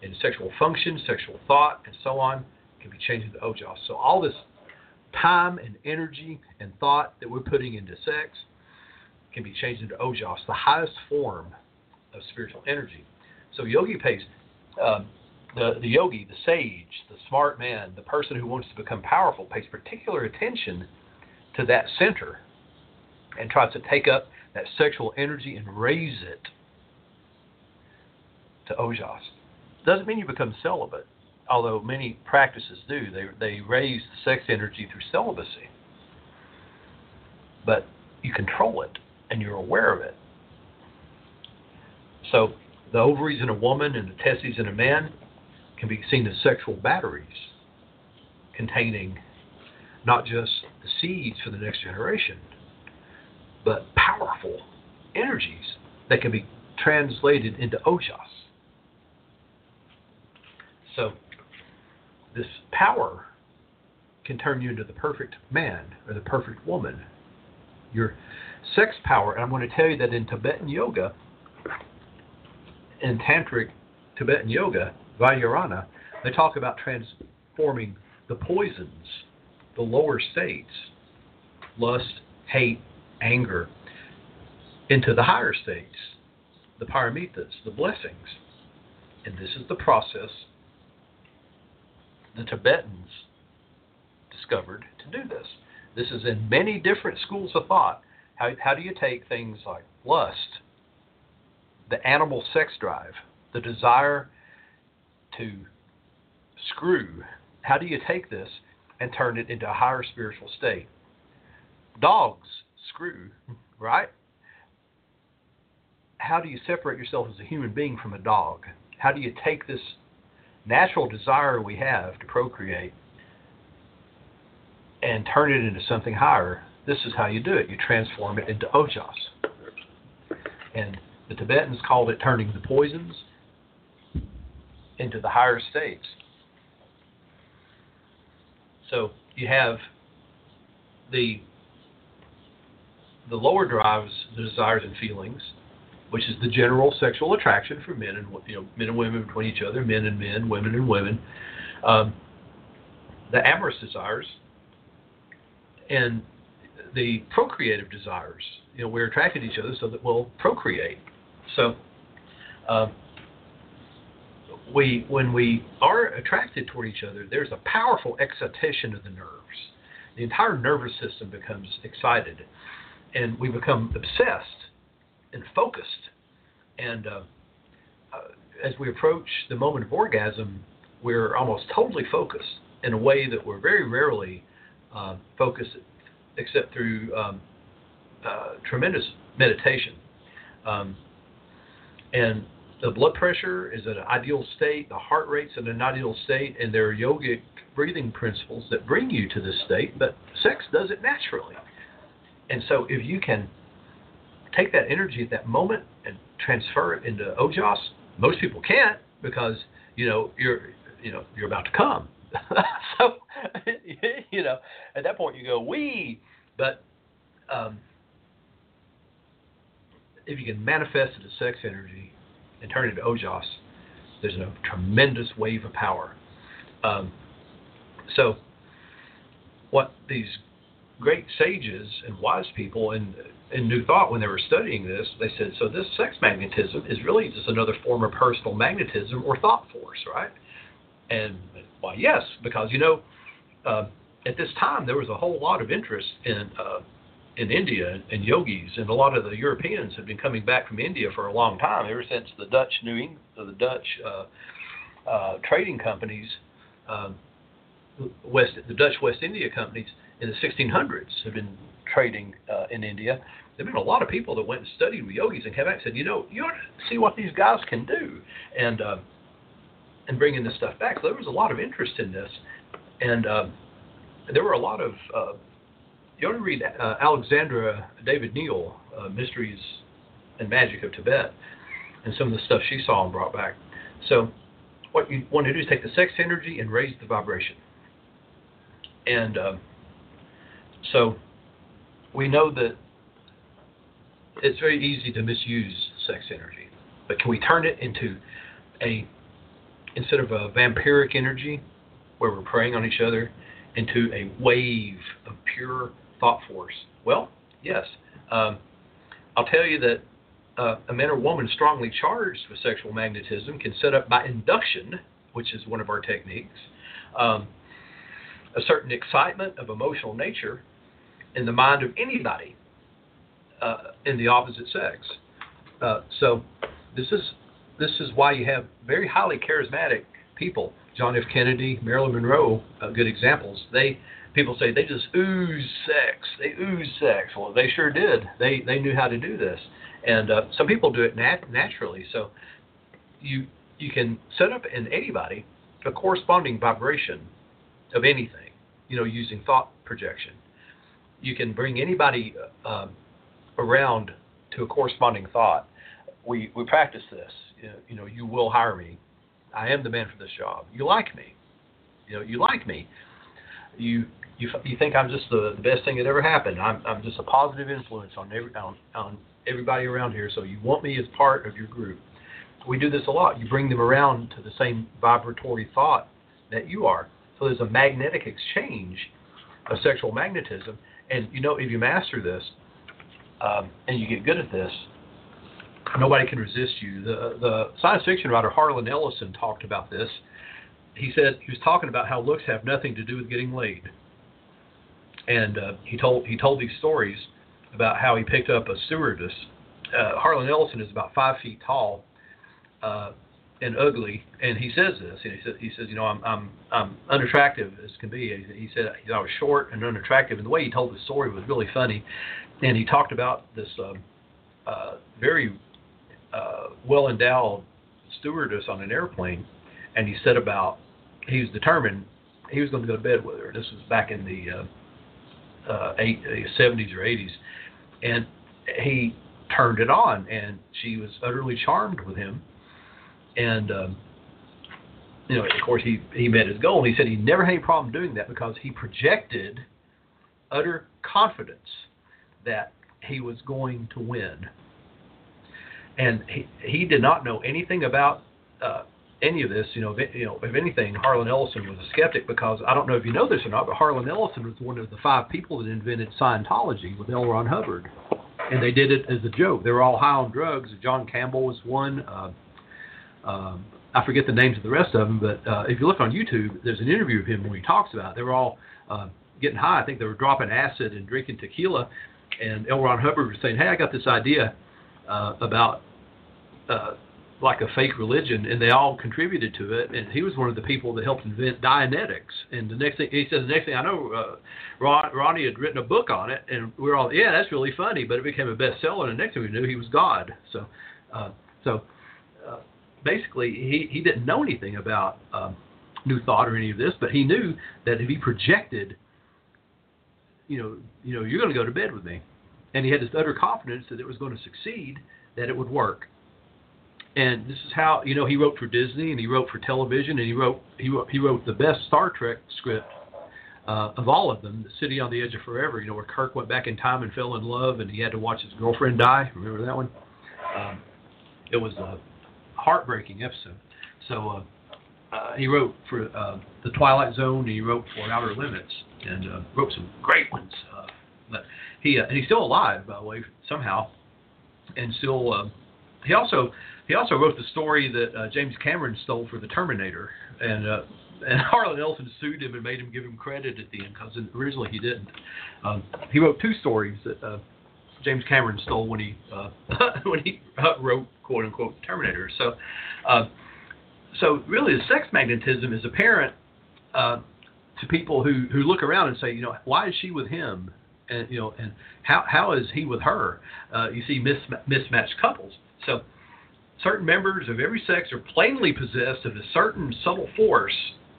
[SPEAKER 1] and sexual function, sexual thought, and so on, can be changed into ojas. So all this time and energy and thought that we're putting into sex can be changed into ojas, the highest form of spiritual energy. So yogi pays um, the the yogi, the sage, the smart man, the person who wants to become powerful pays particular attention to that center and tries to take up that sexual energy and raise it to ojas. Doesn't mean you become celibate, although many practices do. They they raise the sex energy through celibacy, but you control it and you're aware of it. So the ovaries in a woman and the testes in a man can be seen as sexual batteries containing not just the seeds for the next generation, but powerful energies that can be translated into ojas. So, this power can turn you into the perfect man or the perfect woman. Your sex power, and I'm going to tell you that in Tibetan yoga, in Tantric Tibetan yoga, Vajrayana, they talk about transforming the poisons, the lower states, lust, hate, anger, into the higher states, the paramitas, the blessings. And this is the process the Tibetans discovered to do this. This is in many different schools of thought. How, how do you take things like lust, the animal sex drive, the desire to screw, how do you take this and turn it into a higher spiritual state? Dogs screw, right? How do you separate yourself as a human being from a dog? How do you take this natural desire we have to procreate and turn it into something higher? This is how you do it. You transform it into ojas. And the Tibetans called it turning the poisons into the higher states. So you have the the lower drives, the desires and feelings, which is the general sexual attraction for men and you know men and women between each other, men and men, women and women. Um, the amorous desires and the procreative desires. You know, we're attracted to each other so that we'll procreate. So, um, we when we are attracted toward each other, there's a powerful excitation of the nerves. The entire nervous system becomes excited, and we become obsessed and focused. And uh, uh, as we approach the moment of orgasm, we're almost totally focused in a way that we're very rarely uh, focused, except through um, uh, tremendous meditation. Um, and the blood pressure is an ideal state, the heart rate's at an ideal state, and there are yogic breathing principles that bring you to this state, but sex does it naturally. And so if you can take that energy at that moment and transfer it into ojas, most people can't because, you know, you're you know, you're about to come. [LAUGHS] so [LAUGHS] you know, at that point you go, we but um, if you can manifest it as sex energy and turn it into ojas, there's a tremendous wave of power. Um, so, what these great sages and wise people in in New Thought, when they were studying this, they said, so this sex magnetism is really just another form of personal magnetism or thought force, right? And why, yes, because you know, uh, at this time there was a whole lot of interest in uh, in India and yogis, and a lot of the Europeans had been coming back from India for a long time, ever since the Dutch New England, the Dutch uh, uh, trading companies, um, West, the Dutch West India companies in the 1600s have been trading uh, in India. There've been a lot of people that went and studied with yogis and came back and said, you know, you ought to see what these guys can do, and uh, and bringing this stuff back. So there was a lot of interest in this, and uh, there were a lot of. Uh, you ought to read uh, Alexandra David Néel, uh, Mysteries and Magic of Tibet, and some of the stuff she saw and brought back. So, what you want to do is take the sex energy and raise the vibration. And um, so, we know that it's very easy to misuse sex energy, but can we turn it into a instead of a vampiric energy where we're preying on each other into a wave of pure thought force? Well, yes. Um, I'll tell you that uh, a man or woman strongly charged with sexual magnetism can set up by induction, which is one of our techniques, um, a certain excitement of emotional nature in the mind of anybody uh, in the opposite sex. Uh, so this is this is why you have very highly charismatic people. John F. Kennedy, Marilyn Monroe, uh, good examples. They people say they just ooze sex. They ooze sex. Well, they sure did. They they knew how to do this, and uh, some people do it nat- naturally. So you you can set up in anybody a corresponding vibration of anything. You know, using thought projection. You can bring anybody uh, around to a corresponding thought. We we practice this. You know, you will hire me. I am the man for this job. You like me. You know, you like me. You you you think I'm just the, the best thing that ever happened. I'm I'm just a positive influence on every on, on everybody around here. So you want me as part of your group. We do this a lot. You bring them around to the same vibratory thought that you are. So there's a magnetic exchange of sexual magnetism. And you know, if you master this, um, and you get good at this, nobody can resist you. The the science fiction writer Harlan Ellison talked about this. He said he was talking about how looks have nothing to do with getting laid, and uh, he told he told these stories about how he picked up a stewardess. Uh, Harlan Ellison is about five feet tall uh, and ugly, and he says this. He says, he says, you know, I'm I'm I'm unattractive as can be. He said I was short and unattractive, and the way he told the story was really funny and he talked about this um, uh, very uh, well endowed stewardess on an airplane, and he said about he was determined he was going to go to bed with her. This was back in the uh, uh, eight, uh, 70s or 80s, and he turned it on, and she was utterly charmed with him, and. Um, you know, of course, he he met his goal. He said he never had any problem doing that because he projected utter confidence that he was going to win. And he, he did not know anything about uh, any of this. You know, if, you know, if anything, Harlan Ellison was a skeptic because I don't know if you know this or not, but Harlan Ellison was one of the five people that invented Scientology with L. Ron Hubbard, and they did it as a joke. They were all high on drugs. John Campbell was one. Uh, um, I forget the names of the rest of them, but uh, if you look on YouTube, there's an interview of him where he talks about it. they were all uh, getting high. I think they were dropping acid and drinking tequila, and L. Ron Hubbard was saying, "Hey, I got this idea uh, about uh, like a fake religion," and they all contributed to it. And he was one of the people that helped invent Dianetics. And the next thing he said, the next thing I know, uh, Ron, Ronnie had written a book on it, and we were all, "Yeah, that's really funny," but it became a bestseller. And the next thing we knew, he was God. So, uh, so uh, basically, he he didn't know anything about. Um, New Thought or any of this, but he knew that if he projected you know, you know, you're going to go to bed with me. And he had this utter confidence that it was going to succeed, that it would work. And this is how, you know, he wrote for Disney and he wrote for television and he wrote he wrote, he wrote the best Star Trek script uh, of all of them, The City on the Edge of Forever. You know, where Kirk went back in time and fell in love, and he had to watch his girlfriend die. Remember that one? Um, it was a heartbreaking episode. So uh, uh, he wrote for uh, the Twilight Zone, and he wrote for Outer Limits, and uh, wrote some great ones. Uh, but he uh, he's still alive, by the way, somehow, and still. Uh, he also he also wrote the story that uh, James Cameron stole for the Terminator, and uh, and [LAUGHS] Harlan Ellison sued him and made him give him credit at the end because originally he didn't. Um, he wrote two stories that uh, James Cameron stole when he uh, [LAUGHS] when he wrote quote unquote Terminator. So. Uh, so really, the sex magnetism is apparent uh, to people who who look around and say, you know, why is she with him? And you know, and how how is he with her? Uh, you see mis- mismatched couples. So certain members of every sex are plainly possessed of a certain subtle force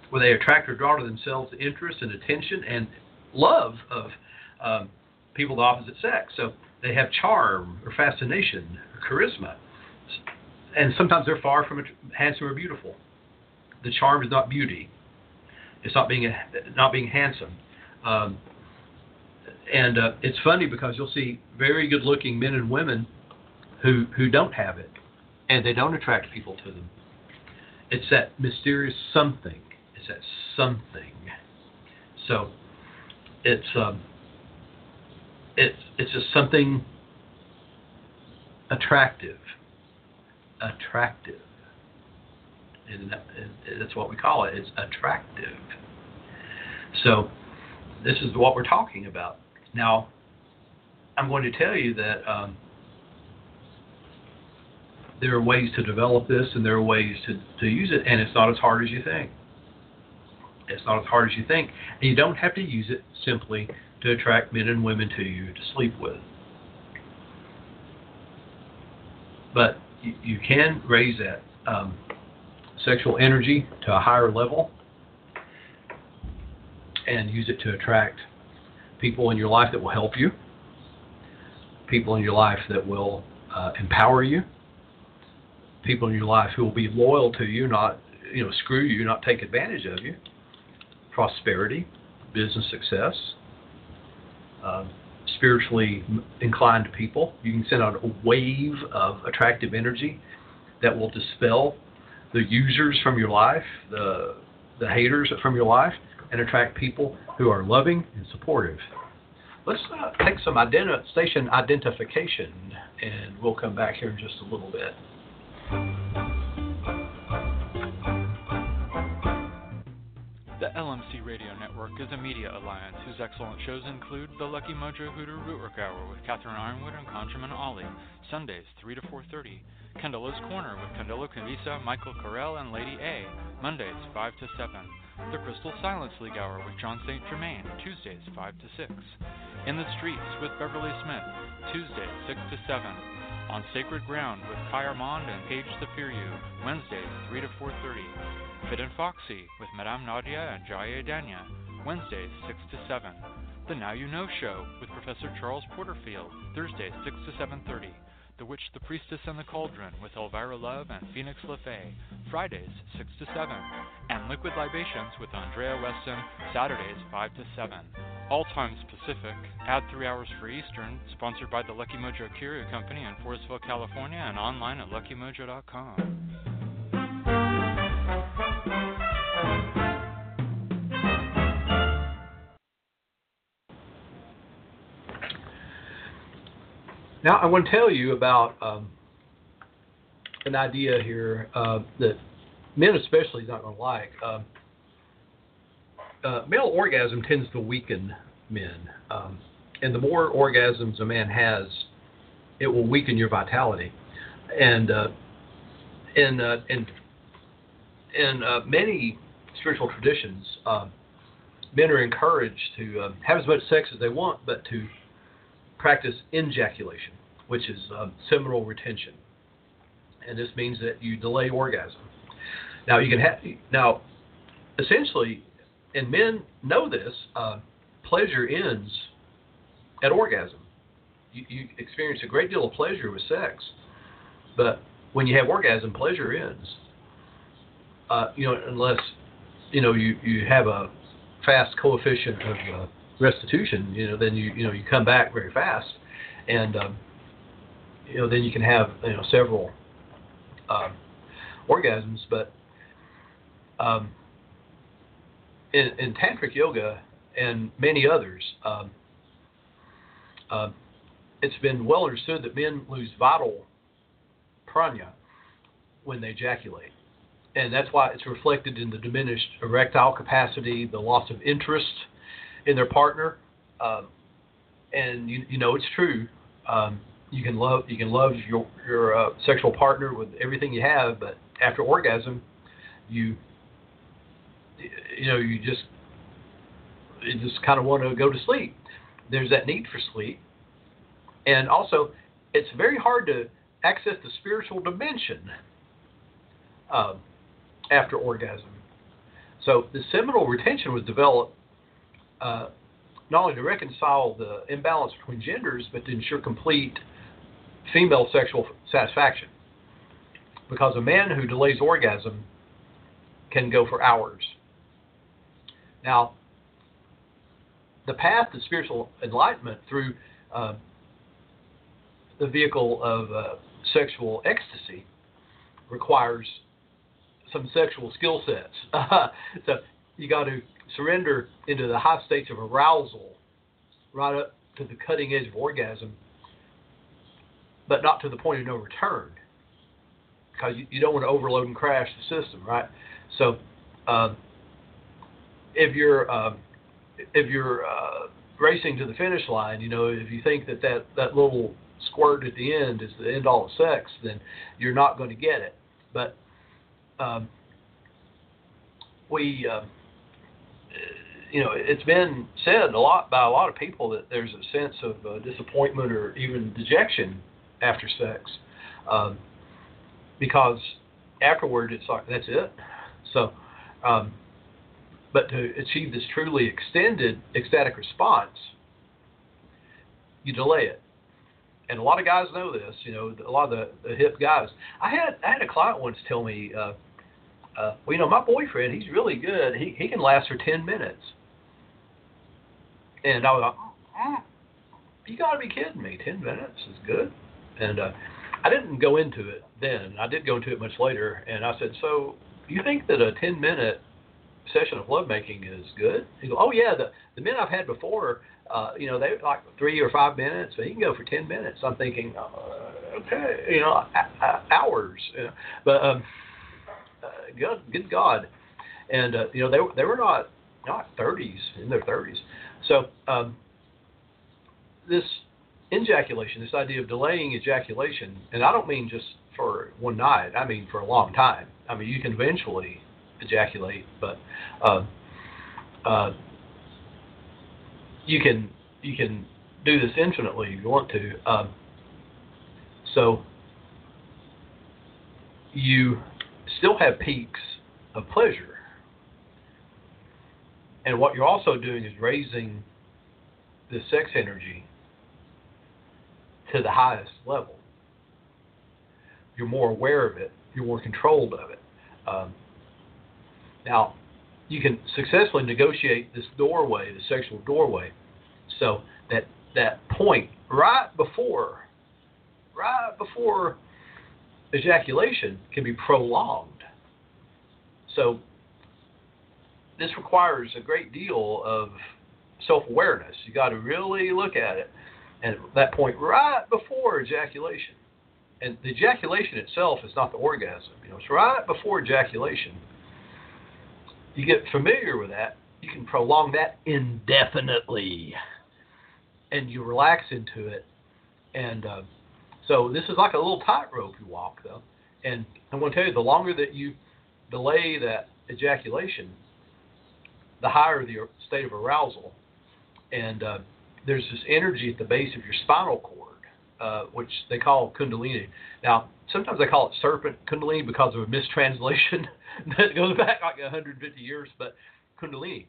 [SPEAKER 1] where they attract or draw to themselves the interest and attention and love of um, people of the opposite sex. So they have charm or fascination or charisma. And sometimes they're far from handsome or beautiful. The charm is not beauty. It's not being not being handsome. Um, and uh, it's funny because you'll see very good-looking men and women who who don't have it, and they don't attract people to them. It's that mysterious something. It's that something. So, it's um, it's it's just something attractive, attractive, and, and that's what we call it. It's attractive. So, this is what we're talking about. Now, I'm going to tell you that um, there are ways to develop this and there are ways to, to use it, and it's not as hard as you think. It's not as hard as you think. And you don't have to use it simply to attract men and women to you to sleep with. But you, can raise that um, sexual energy to a higher level and use it to attract people in your life that will help you, people in your life that will uh, empower you, people in your life who will be loyal to you, not you know screw you, not take advantage of you. Prosperity, business success, uh, spiritually inclined people. You can send out a wave of attractive energy that will dispel the users from your life, the the haters from your life, and attract people who are loving and supportive. Let's uh, take some identi- station identification, and we'll come back here in just a little bit.
[SPEAKER 2] The LMC Radio Network is a media alliance whose excellent shows include The Lucky Mojo Hoodoo Rootwork Hour with Catherine Yronwode and ConjureMan Ali, Sundays 3 to 4.30. Candelo's Corner with Candelo Cavisa, Michael Carell, and Lady A, Mondays 5 to 7. The Crystal Silence League Hour with Jon St. Germain, Tuesdays 5 to 6. In the Streets with Beverly Smith, Tuesdays 6 to 7. On Sacred Ground with Kai Armand and Paige Zafiriou, Wednesdays 3 to 4.30. Fit and Foxy with Madame Nadia and Jaya Danya, Wednesdays 6 to 7. The Now You Know Show with Professor Charles Porterfield, Thursdays 6 to 7.30. The Witch, the Priestess, and the Cauldron with Elvira Love and Phoenix LeFae, Fridays 6 to 7, and Liquid Libations with Andrea Weston, Saturdays 5 to 7. All times Pacific, add 3 hours for Eastern, sponsored by the Lucky Mojo Curio Company in Forestville, California, and online at luckymojo.com.
[SPEAKER 1] Now, I want to tell you about um, an idea here uh, that men, especially, is not going to like. Um, uh, male orgasm tends to weaken men, um, and the more orgasms a man has, it will weaken your vitality. And uh, in uh, in in uh, many spiritual traditions, um, men are encouraged to uh, have as much sex as they want, but to practice injaculation, which is um, seminal retention, and this means that you delay orgasm. Now you can have now, essentially, and men know this. Uh, pleasure ends at orgasm. You, you experience a great deal of pleasure with sex, but when you have orgasm, pleasure ends. Uh, you know, unless you know you, you have a fast coefficient of uh, restitution, you know, then you you know you come back very fast, and um, you know then you can have you know several um, orgasms. But um, in, in tantric yoga and many others, um, uh, it's been well understood that men lose vital prana when they ejaculate. And that's why it's reflected in the diminished erectile capacity, the loss of interest, in their partner. Um, and you, you know it's true. Um, you can love you can love your your uh, sexual partner with everything you have, but after orgasm, you you know you just you just kind of want to go to sleep. There's that need for sleep, and also it's very hard to access the spiritual dimension uh, after orgasm. So the seminal retention was developed uh, not only to reconcile the imbalance between genders, but to ensure complete female sexual satisfaction. Because a man who delays orgasm can go for hours. Now, the path to spiritual enlightenment through uh, the vehicle of uh, sexual ecstasy requires some sexual skill sets. [LAUGHS] so you got to surrender into the high states of arousal right up to the cutting edge of orgasm, but not to the point of no return because you, you don't want to overload and crash the system, right? So um, if you're um, if you're uh, racing to the finish line, you know, if you think that, that that little squirt at the end is the end all of sex, then you're not going to get it. But um, we, uh, you know, it's been said a lot by a lot of people that there's a sense of uh, disappointment or even dejection after sex, um, because afterward it's like that's it. So, um, but to achieve this truly extended ecstatic response, you delay it and a lot of guys know this. You know, a lot of the, the hip guys. I had I had a client once tell me, uh, uh, well, you know, my boyfriend, he's really good. He he can last for ten minutes. And I was like, you got to be kidding me. Ten minutes is good. And uh, I didn't go into it then. I did go into it much later. And I said, so you think that a ten minute session of lovemaking is good? He goes, oh yeah, the the men I've had before uh, you know, they like three or five minutes, but he can go for ten minutes. I'm thinking, uh, okay, you know, a, a, hours. You know? But um, uh, good, good God, and uh, you know, they they were not not 30s in their 30s. So um, this ejaculation, this idea of delaying ejaculation, and I don't mean just for one night. I mean for a long time. I mean you can eventually ejaculate, but uh, uh, you can you can do this infinitely if you want to. Um, so you still have peaks of pleasure, and what you're also doing is raising the sex energy to the highest level. You're more aware of it. You're more controlled of it. Um, now, you can successfully negotiate this doorway, the sexual doorway, so that that point right before right before ejaculation can be prolonged. So this requires a great deal of self-awareness. You got to really look at it, and that point right before ejaculation. And the ejaculation itself is not the orgasm. You know, it's right before ejaculation you get familiar with that, you can prolong that indefinitely, and you relax into it. And uh, so this is like a little tightrope you walk, though. And I'm going to tell you, the longer that you delay that ejaculation, the higher the state of arousal. And uh, there's this energy at the base of your spinal cord, uh, which they call kundalini. Now, sometimes they call it serpent kundalini because of a mistranslation. [LAUGHS] that goes back like 150 years, but Kundalini.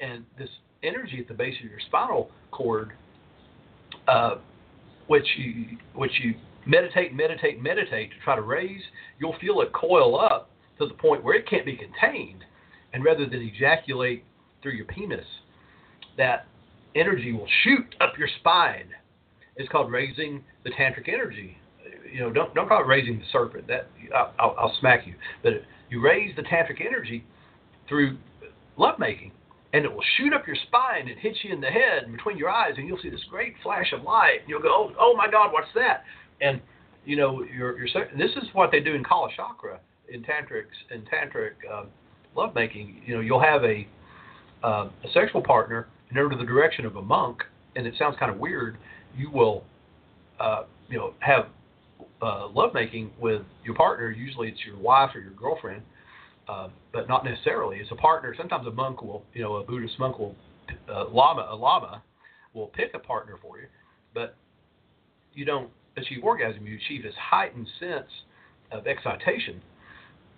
[SPEAKER 1] And this energy at the base of your spinal cord, uh, which you which you meditate, meditate, meditate to try to raise, you'll feel it coil up to the point where it can't be contained, and rather than ejaculate through your penis, that energy will shoot up your spine. It's called raising the tantric energy. You know, don't don't call it raising the serpent. That I'll, I'll, I'll smack you. But you raise the tantric energy through lovemaking, and it will shoot up your spine and hit you in the head and between your eyes, and you'll see this great flash of light. And you'll go, oh, oh my God, what's that? And you know, you're, you're this is what they do in Kala Chakra in tantrics in tantric um, lovemaking. You know, you'll have a uh, a sexual partner, and under the direction of a monk, and it sounds kind of weird. You will, uh, you know, have uh, lovemaking with your partner, usually it's your wife or your girlfriend, uh, but not necessarily. It's a partner. Sometimes a monk will, you know, a Buddhist monk will, uh, lama, a lama will pick a partner for you, but you don't achieve orgasm, you achieve this heightened sense of excitation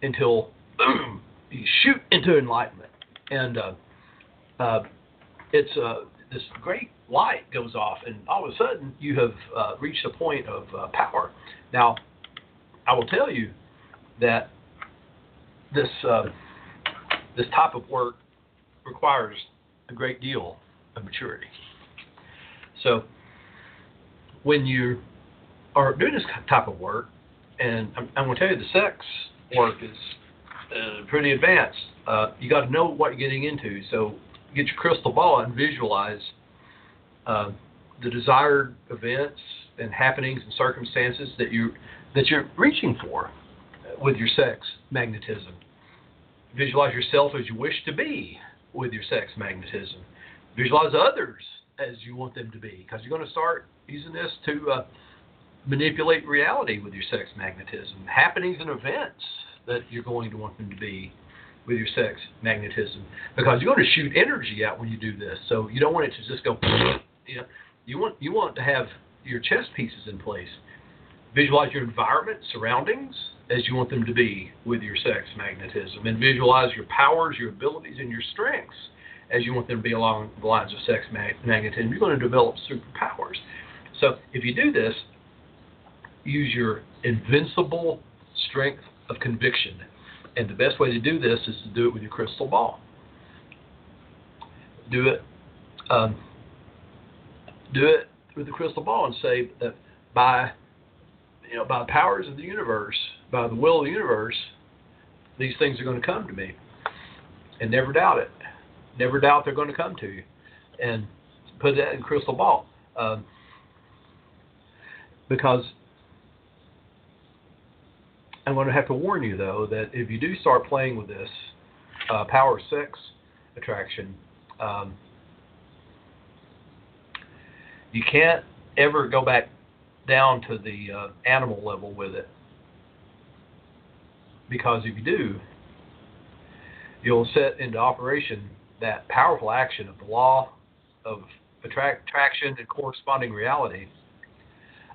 [SPEAKER 1] until [CLEARS THROAT] you shoot into enlightenment, and uh, uh, it's uh, this great light goes off, and all of a sudden you have uh, reached a point of uh, power. Now, I will tell you that this uh, this type of work requires a great deal of maturity. So, when you are doing this type of work, and I'm, I'm going to tell you the sex work is uh, pretty advanced. Uh, you got to know what you're getting into. So get your crystal ball and visualize uh, the desired events and happenings and circumstances that you that you're reaching for with your sex magnetism. Visualize yourself as you wish to be with your sex magnetism. Visualize others as you want them to be, because you're going to start using this to uh, manipulate reality with your sex magnetism. Happenings and events that you're going to want them to be with your sex magnetism because you're going to shoot energy out when you do this. So you don't want it to just go. [SNIFFS] You know, you want you want to have your chess pieces in place. Visualize your environment, surroundings as you want them to be with your sex magnetism, and visualize your powers, your abilities, and your strengths as you want them to be along the lines of sex mag- magnetism. You're going to develop superpowers. So if you do this, use your invincible strength of conviction and the best way to do this is to do it with your crystal ball. Do it, um, do it with the crystal ball and say that by, you know, by the powers of the universe, by the will of the universe, these things are going to come to me, and never doubt it. Never doubt they're going to come to you, and put that in crystal ball, um, because I'm going to have to warn you, though, that if you do start playing with this uh, power 6 attraction, um, you can't ever go back down to the uh, animal level with it. Because if you do, you'll set into operation that powerful action of the law of attract, attraction and corresponding reality.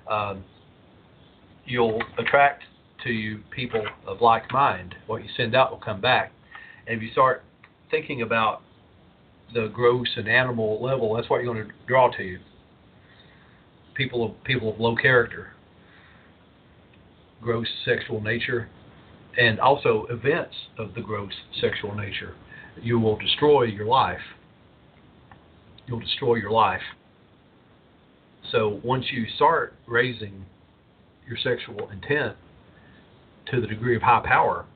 [SPEAKER 1] Um, you'll attract to you people of like mind. What you send out will come back. And if you start thinking about the gross and animal level, that's what you're going to draw to you. People of people of low character, gross sexual nature, and also events of the gross sexual nature. You will destroy your life. You'll destroy your life. So once you start raising your sexual intent to the degree of high power,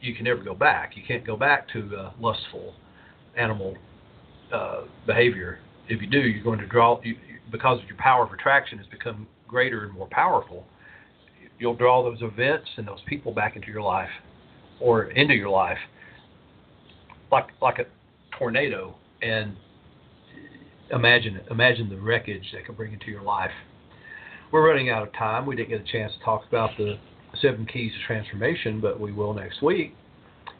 [SPEAKER 1] you can never go back. You can't go back to uh, lustful animal uh, behavior. If you do, you're going to draw you, because your power of attraction has become greater and more powerful. You'll draw those events and those people back into your life, or into your life, like like a tornado. And imagine imagine the wreckage that can bring into your life. We're running out of time. We didn't get a chance to talk about the seven keys to transformation, but we will next week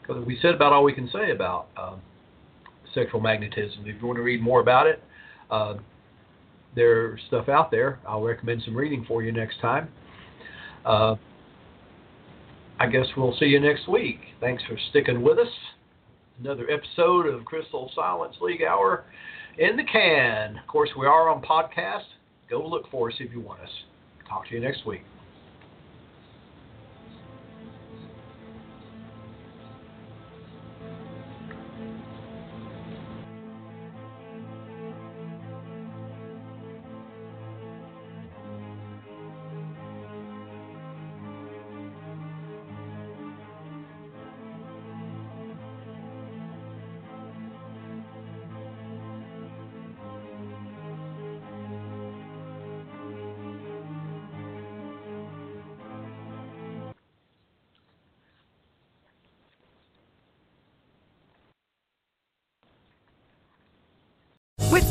[SPEAKER 1] because we said about all we can say about uh, sexual magnetism. If you want to read more about it, uh, there's stuff out there. I'll recommend some reading for you next time. Uh, I guess we'll see you next week. Thanks for sticking with us. Another episode of Crystal Silence League Hour in the can. Of course, we are on podcast. Go look for us if you want us. Talk to you next week.